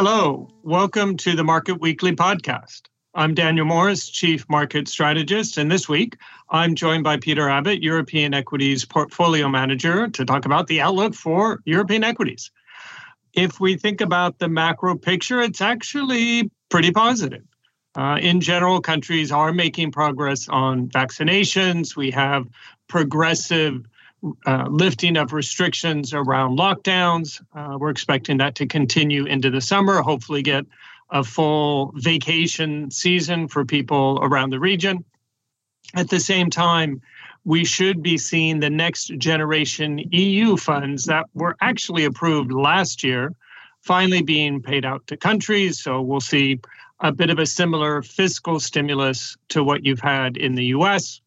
Hello, welcome to the Market Weekly podcast. I'm Daniel Morris, Chief Market Strategist, and this week I'm joined by Peter Abbott, European Equities Portfolio Manager, to talk about the outlook for European equities. If we think about the macro picture, it's actually pretty positive. Uh, in general, countries are making progress on vaccinations. We have progressive uh, lifting of restrictions around lockdowns. Uh, we're expecting that to continue into the summer, hopefully, get a full vacation season for people around the region. At the same time, we should be seeing the next generation EU funds that were actually approved last year finally being paid out to countries. So we'll see a bit of a similar fiscal stimulus to what you've had in the US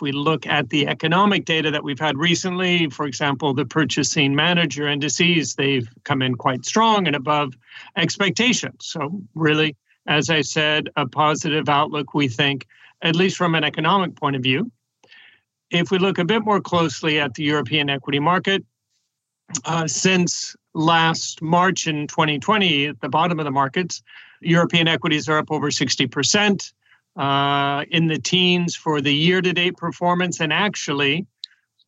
we look at the economic data that we've had recently, for example, the purchasing manager indices, they've come in quite strong and above expectations. So, really, as I said, a positive outlook, we think, at least from an economic point of view. If we look a bit more closely at the European equity market, uh, since last March in 2020, at the bottom of the markets, European equities are up over 60% uh, in the teens for the year to date performance. And actually,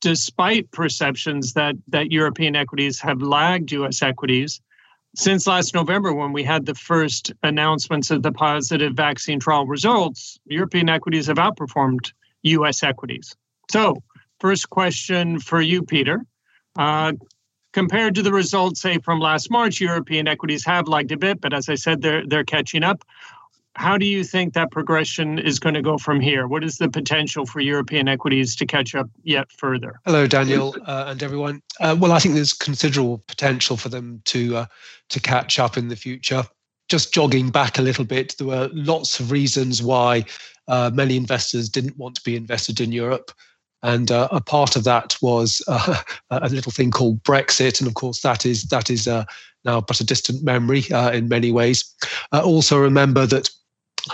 despite perceptions that, that European equities have lagged US equities, since last November, when we had the first announcements of the positive vaccine trial results, European equities have outperformed US equities. So, first question for you, Peter. Uh, compared to the results, say, from last March, European equities have lagged a bit, but as I said, they're, they're catching up how do you think that progression is going to go from here? What is the potential for European equities to catch up yet further? Hello, Daniel, uh, and everyone. Uh, well, I think there's considerable potential for them to uh, to catch up in the future. Just jogging back a little bit, there were lots of reasons why uh, many investors didn't want to be invested in Europe. And uh, a part of that was uh, a little thing called Brexit, and of course that is that is now but a distant memory in many ways. also, remember that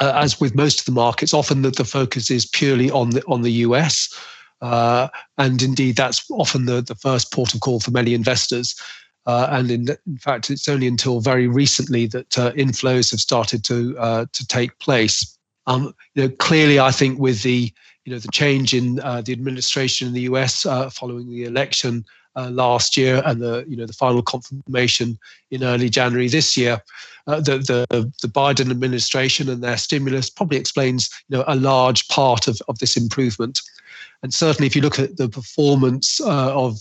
uh, as with most of the markets, often the, the focus is purely on the on the US, uh, and indeed that's often the, the first port of call for many investors. Uh, and in, in, fact, it's only until very recently that uh, inflows have started to uh, to take place. Um, you know, clearly, I think with the you know the change in uh, the administration in the US following the election uh, last year and the you know the final confirmation in early January this year. Uh, the, the the Biden administration and their stimulus probably explains you know a large part of, of this improvement. And certainly, if you look at the performance uh, of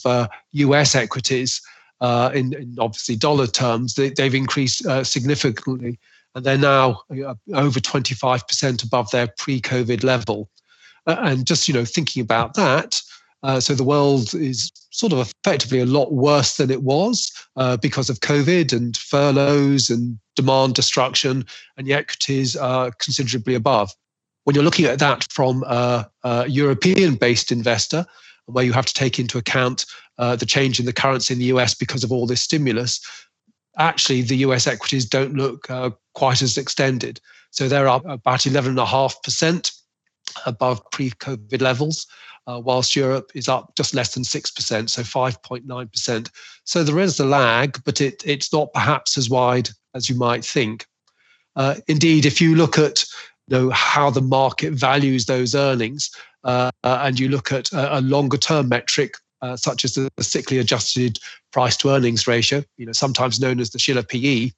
U.S. Uh, equities uh, in, in, obviously dollar terms, they, have increased uh, significantly, and they're now over 25% above their pre-COVID level. and just you know thinking about that, uh, so the world is sort of effectively a lot worse than it was uh, because of COVID and furloughs and demand destruction, and the equities are considerably above. When you're looking at that from a, a European based investor, where you have to take into account uh, the change in the currency in the US because of all this stimulus, actually the US equities don't look uh, quite as extended. So they're up about 11.5% above pre COVID levels uh, whilst Europe is up just less than 6%, so 5.9%. So there is a lag, but it, it's not perhaps as wide as you might think. Uh, indeed, if you look at you know, how the market values those earnings, uh, and you look at a, a longer term metric, uh, such as the cyclically adjusted price to earnings ratio, you know, sometimes known as the Shiller PE,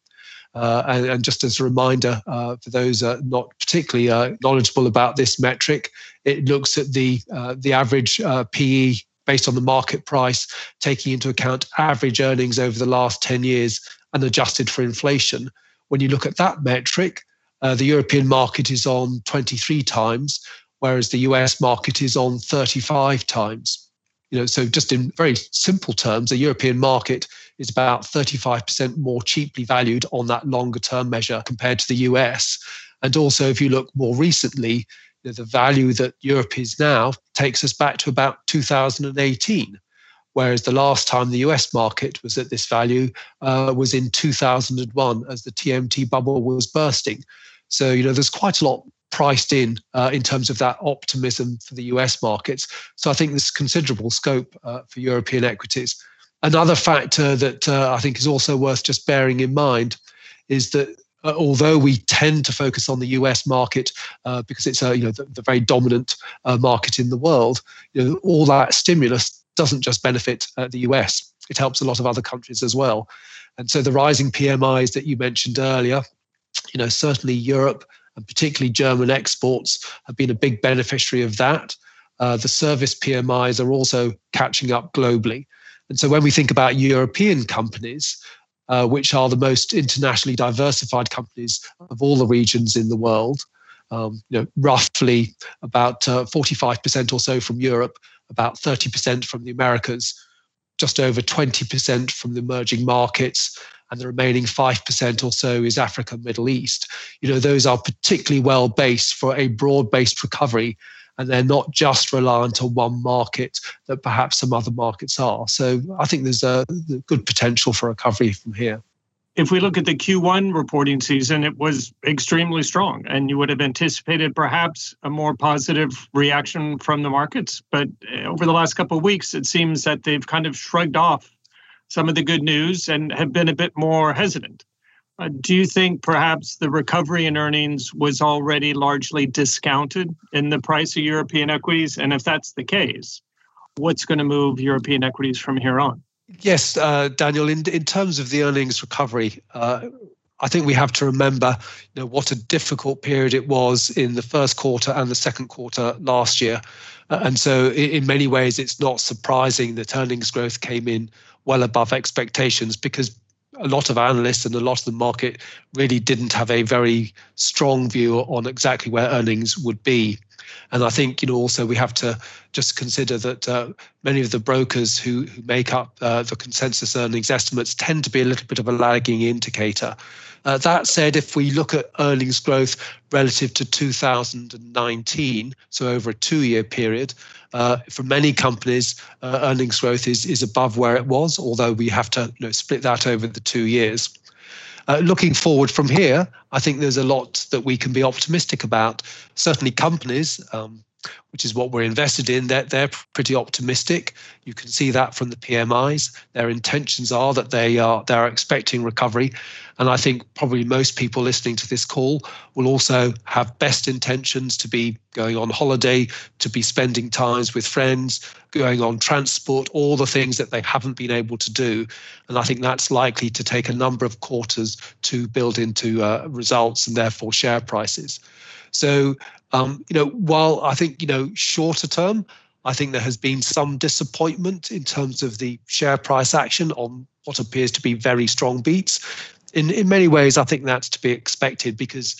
and, and, just as a reminder uh, for those uh, not particularly uh, knowledgeable about this metric, it looks at the uh, the average uh, PE based on the market price, taking into account average earnings over the last 10 years and adjusted for inflation. When you look at that metric, the European market is on 23 times, whereas the US market is on 35 times. You know, so just in very simple terms, the European market is about 35% more cheaply valued on that longer term measure compared to the US. And also, if you look more recently, the value that Europe is now takes us back to about 2018. Whereas the last time the US market was at this value uh, was in 2001 as the TMT bubble was bursting. So, you know, there's quite a lot priced in uh, in terms of that optimism for the US markets. So I think there's considerable scope uh, for European equities. Another factor that uh, I think is also worth just bearing in mind is that uh, although we tend to focus on the US market uh, because it's you know the, the very dominant uh, market in the world, you know all that stimulus doesn't just benefit uh, the US; it helps a lot of other countries as well. And so the rising PMIs that you mentioned earlier, you know certainly Europe and particularly German exports have been a big beneficiary of that. Uh, the service PMIs are also catching up globally. And so when we think about European companies, uh, which are the most internationally diversified companies of all the regions in the world. Um, you know, roughly about uh, 45% or so from Europe, about 30% from the Americas, just over 20% from the emerging markets, and the remaining 5% or so is Africa, Middle East. You know, those are particularly well based for a broad based recovery and they're not just reliant on one market that perhaps some other markets are. So I think there's a good potential for recovery from here. If we look at the Q1 reporting season, it was extremely strong, and you would have anticipated perhaps a more positive reaction from the markets. But eh, over the last couple of weeks, it seems that they've kind of shrugged off some of the good news and have been a bit more hesitant. Uh, do you think perhaps the recovery in earnings was already largely discounted in the price of European equities? And if that's the case, what's going to move European equities from here on? Yes, uh, Daniel. In in terms of the earnings recovery, uh, I think we have to remember, you know, what a difficult period it was in the first quarter and the second quarter last year, uh, and so in, in many ways, it's not surprising that earnings growth came in well above expectations because a lot of analysts and a lot of the market really didn't have a very strong view on exactly where earnings would be. And I think you know also we have to just consider that uh, many of the brokers who who make up uh, the consensus earnings estimates tend to be a little bit of a lagging indicator. Uh, that said, if we look at earnings growth relative to 2019, so over a two-year period, uh, for many companies, uh, earnings growth is is above where it was, although we have to you know, split that over the two years. Uh, looking forward from here, I think there's a lot that we can be optimistic about. Certainly, companies, um, which is what we're invested in, they're, they're pretty optimistic. You can see that from the PMIs. Their intentions are that they are they're expecting recovery. And I think probably most people listening to this call will also have best intentions to be going on holiday, to be spending times with friends, going on transport, all the things that they haven't been able to do. And I think that's likely to take a number of quarters to build into uh, results and therefore share prices. So, um, you know, while I think, you know, shorter term, I think there has been some disappointment in terms of the share price action on what appears to be very strong beats. In in many ways, I think that's to be expected because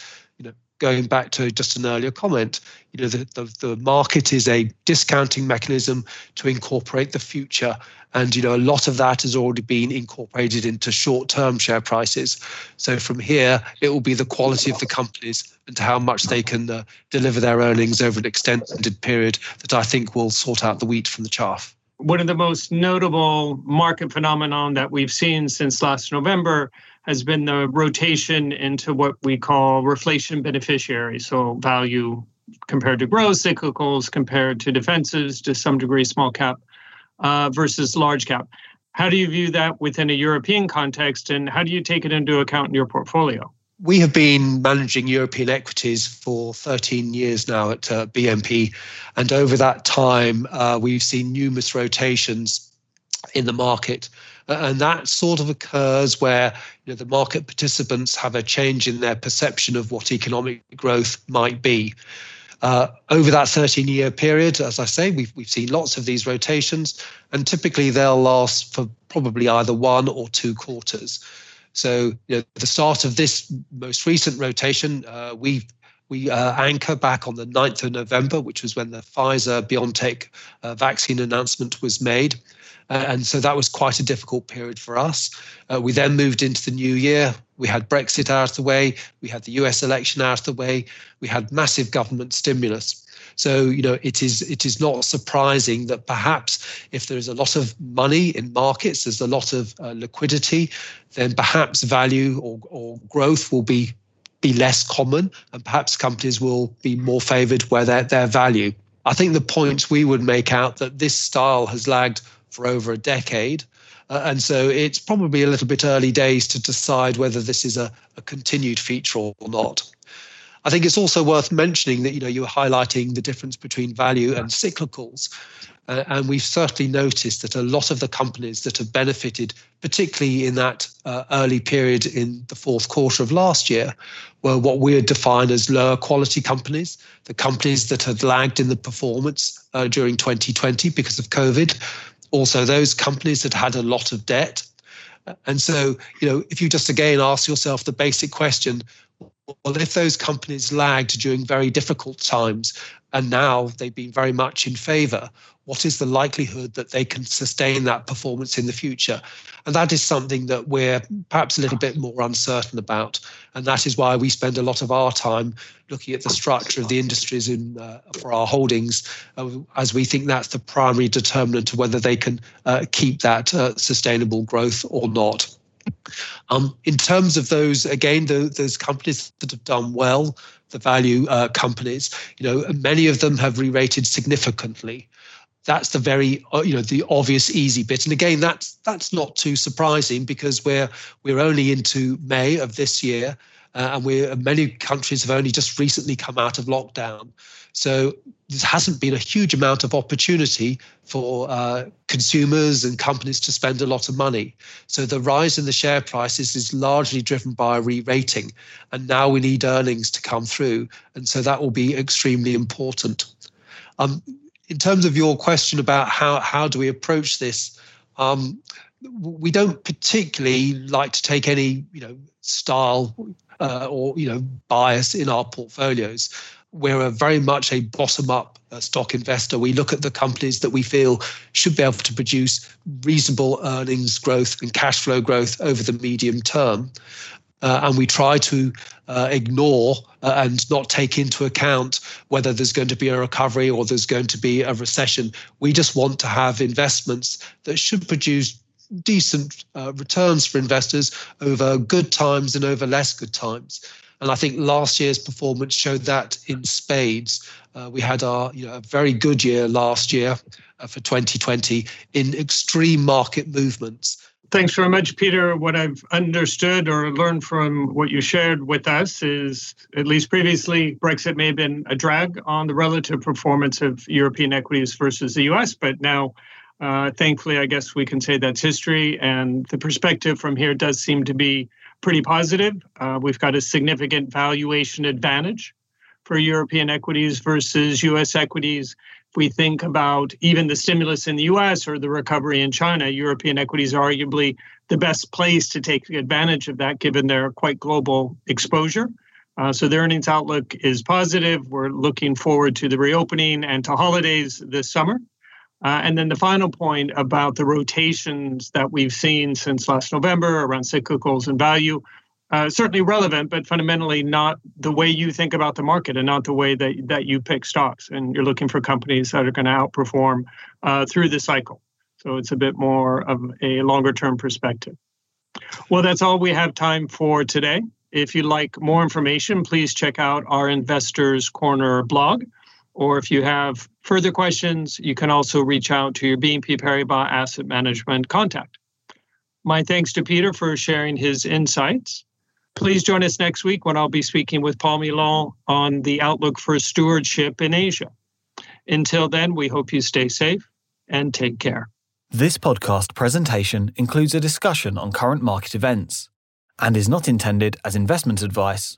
going back to just an earlier comment, you know, the, the, the, market is a discounting mechanism to incorporate the future. And, you know, a lot of that has already been incorporated into short-term share prices. So from here, it will be the quality of the companies and how much they can uh, deliver their earnings over an extended period that I think will sort out the wheat from the chaff. One of the most notable market phenomenon that we've seen since last November has been the rotation into what we call reflation beneficiaries, so value compared to growth, cyclicals compared to defenses, to some degree small cap uh, versus large cap. How do you view that within a European context, and how do you take it into account in your portfolio? We have been managing European equities for 13 years now at uh, BNP, and over that time, uh, we've seen numerous rotations in the market and that sort of occurs where you know, the market participants have a change in their perception of what economic growth might be. Uh, over that 13 year period, as I say, we've, we've seen lots of these rotations, and typically they'll last for probably either one or two quarters. So, you know, the start of this most recent rotation, uh, we we uh, anchor back on the 9th of November, which was when the Pfizer BioNTech uh, vaccine announcement was made. Uh, and so that was quite a difficult period for us. Uh, we then moved into the new year. We had Brexit out of the way. We had the US election out of the way. We had massive government stimulus. So you know it is it is not surprising that perhaps if there is a lot of money in markets, there's a lot of uh, liquidity, then perhaps value or, or growth will be be less common, and perhaps companies will be more favoured where their their value. I think the points we would make out that this style has lagged for over a decade. Uh, and so it's probably a little bit early days to decide whether this is a, a continued feature or not. I think it's also worth mentioning that you know you were highlighting the difference between value and cyclicals. Uh, and we've certainly noticed that a lot of the companies that have benefited, particularly in that uh, early period in the fourth quarter of last year, were what we would define as lower quality companies, the companies that had lagged in the performance uh, during 2020 because of COVID. Also, those companies that had a lot of debt. And so, you know, if you just again ask yourself the basic question, well, if those companies lagged during very difficult times and now they've been very much in favor, what is the likelihood that they can sustain that performance in the future? And that is something that we're perhaps a little bit more uncertain about. And that is why we spend a lot of our time looking at the structure of the industries in, uh, for our holdings, uh, as we think that's the primary determinant of whether they can uh, keep that uh, sustainable growth or not. Um, in terms of those, again, the, those companies that have done well, the value uh, companies, you know, many of them have re-rated significantly. That's the very, uh, you know, the obvious easy bit. And again, that's that's not too surprising because we're we're only into May of this year, uh, and we many countries have only just recently come out of lockdown. So there hasn't been a huge amount of opportunity for uh, consumers and companies to spend a lot of money. So the rise in the share prices is largely driven by a re-rating, and now we need earnings to come through, and so that will be extremely important. Um, in terms of your question about how how do we approach this, um, we don't particularly like to take any you know style uh, or you know bias in our portfolios we're a very much a bottom up uh, stock investor. We look at the companies that we feel should be able to produce reasonable earnings growth and cash flow growth over the medium term. Uh, and we try to uh, ignore uh, and not take into account whether there's going to be a recovery or there's going to be a recession. We just want to have investments that should produce decent uh, returns for investors over good times and over less good times. And I think last year's performance showed that in spades. Uh, we had our, you know, a very good year last year uh, for 2020 in extreme market movements. Thanks very much, Peter. What I've understood or learned from what you shared with us is, at least previously, Brexit may have been a drag on the relative performance of European equities versus the US, but now uh, thankfully, I guess we can say that's history. And the perspective from here does seem to be pretty positive. Uh, we've got a significant valuation advantage for European equities versus US equities. If we think about even the stimulus in the US or the recovery in China, European equities are arguably the best place to take advantage of that given their quite global exposure. Uh, so the earnings outlook is positive. We're looking forward to the reopening and to holidays this summer. Uh, and then the final point about the rotations that we've seen since last November around cyclicals and value, uh, certainly relevant, but fundamentally not the way you think about the market and not the way that, that you pick stocks. And you're looking for companies that are going to outperform uh, through the cycle. So it's a bit more of a longer term perspective. Well, that's all we have time for today. If you'd like more information, please check out our Investors Corner blog. Or if you have further questions, you can also reach out to your BNP Paribas Asset Management contact. My thanks to Peter for sharing his insights. Please join us next week when I'll be speaking with Paul Milon on the outlook for stewardship in Asia. Until then, we hope you stay safe and take care. This podcast presentation includes a discussion on current market events and is not intended as investment advice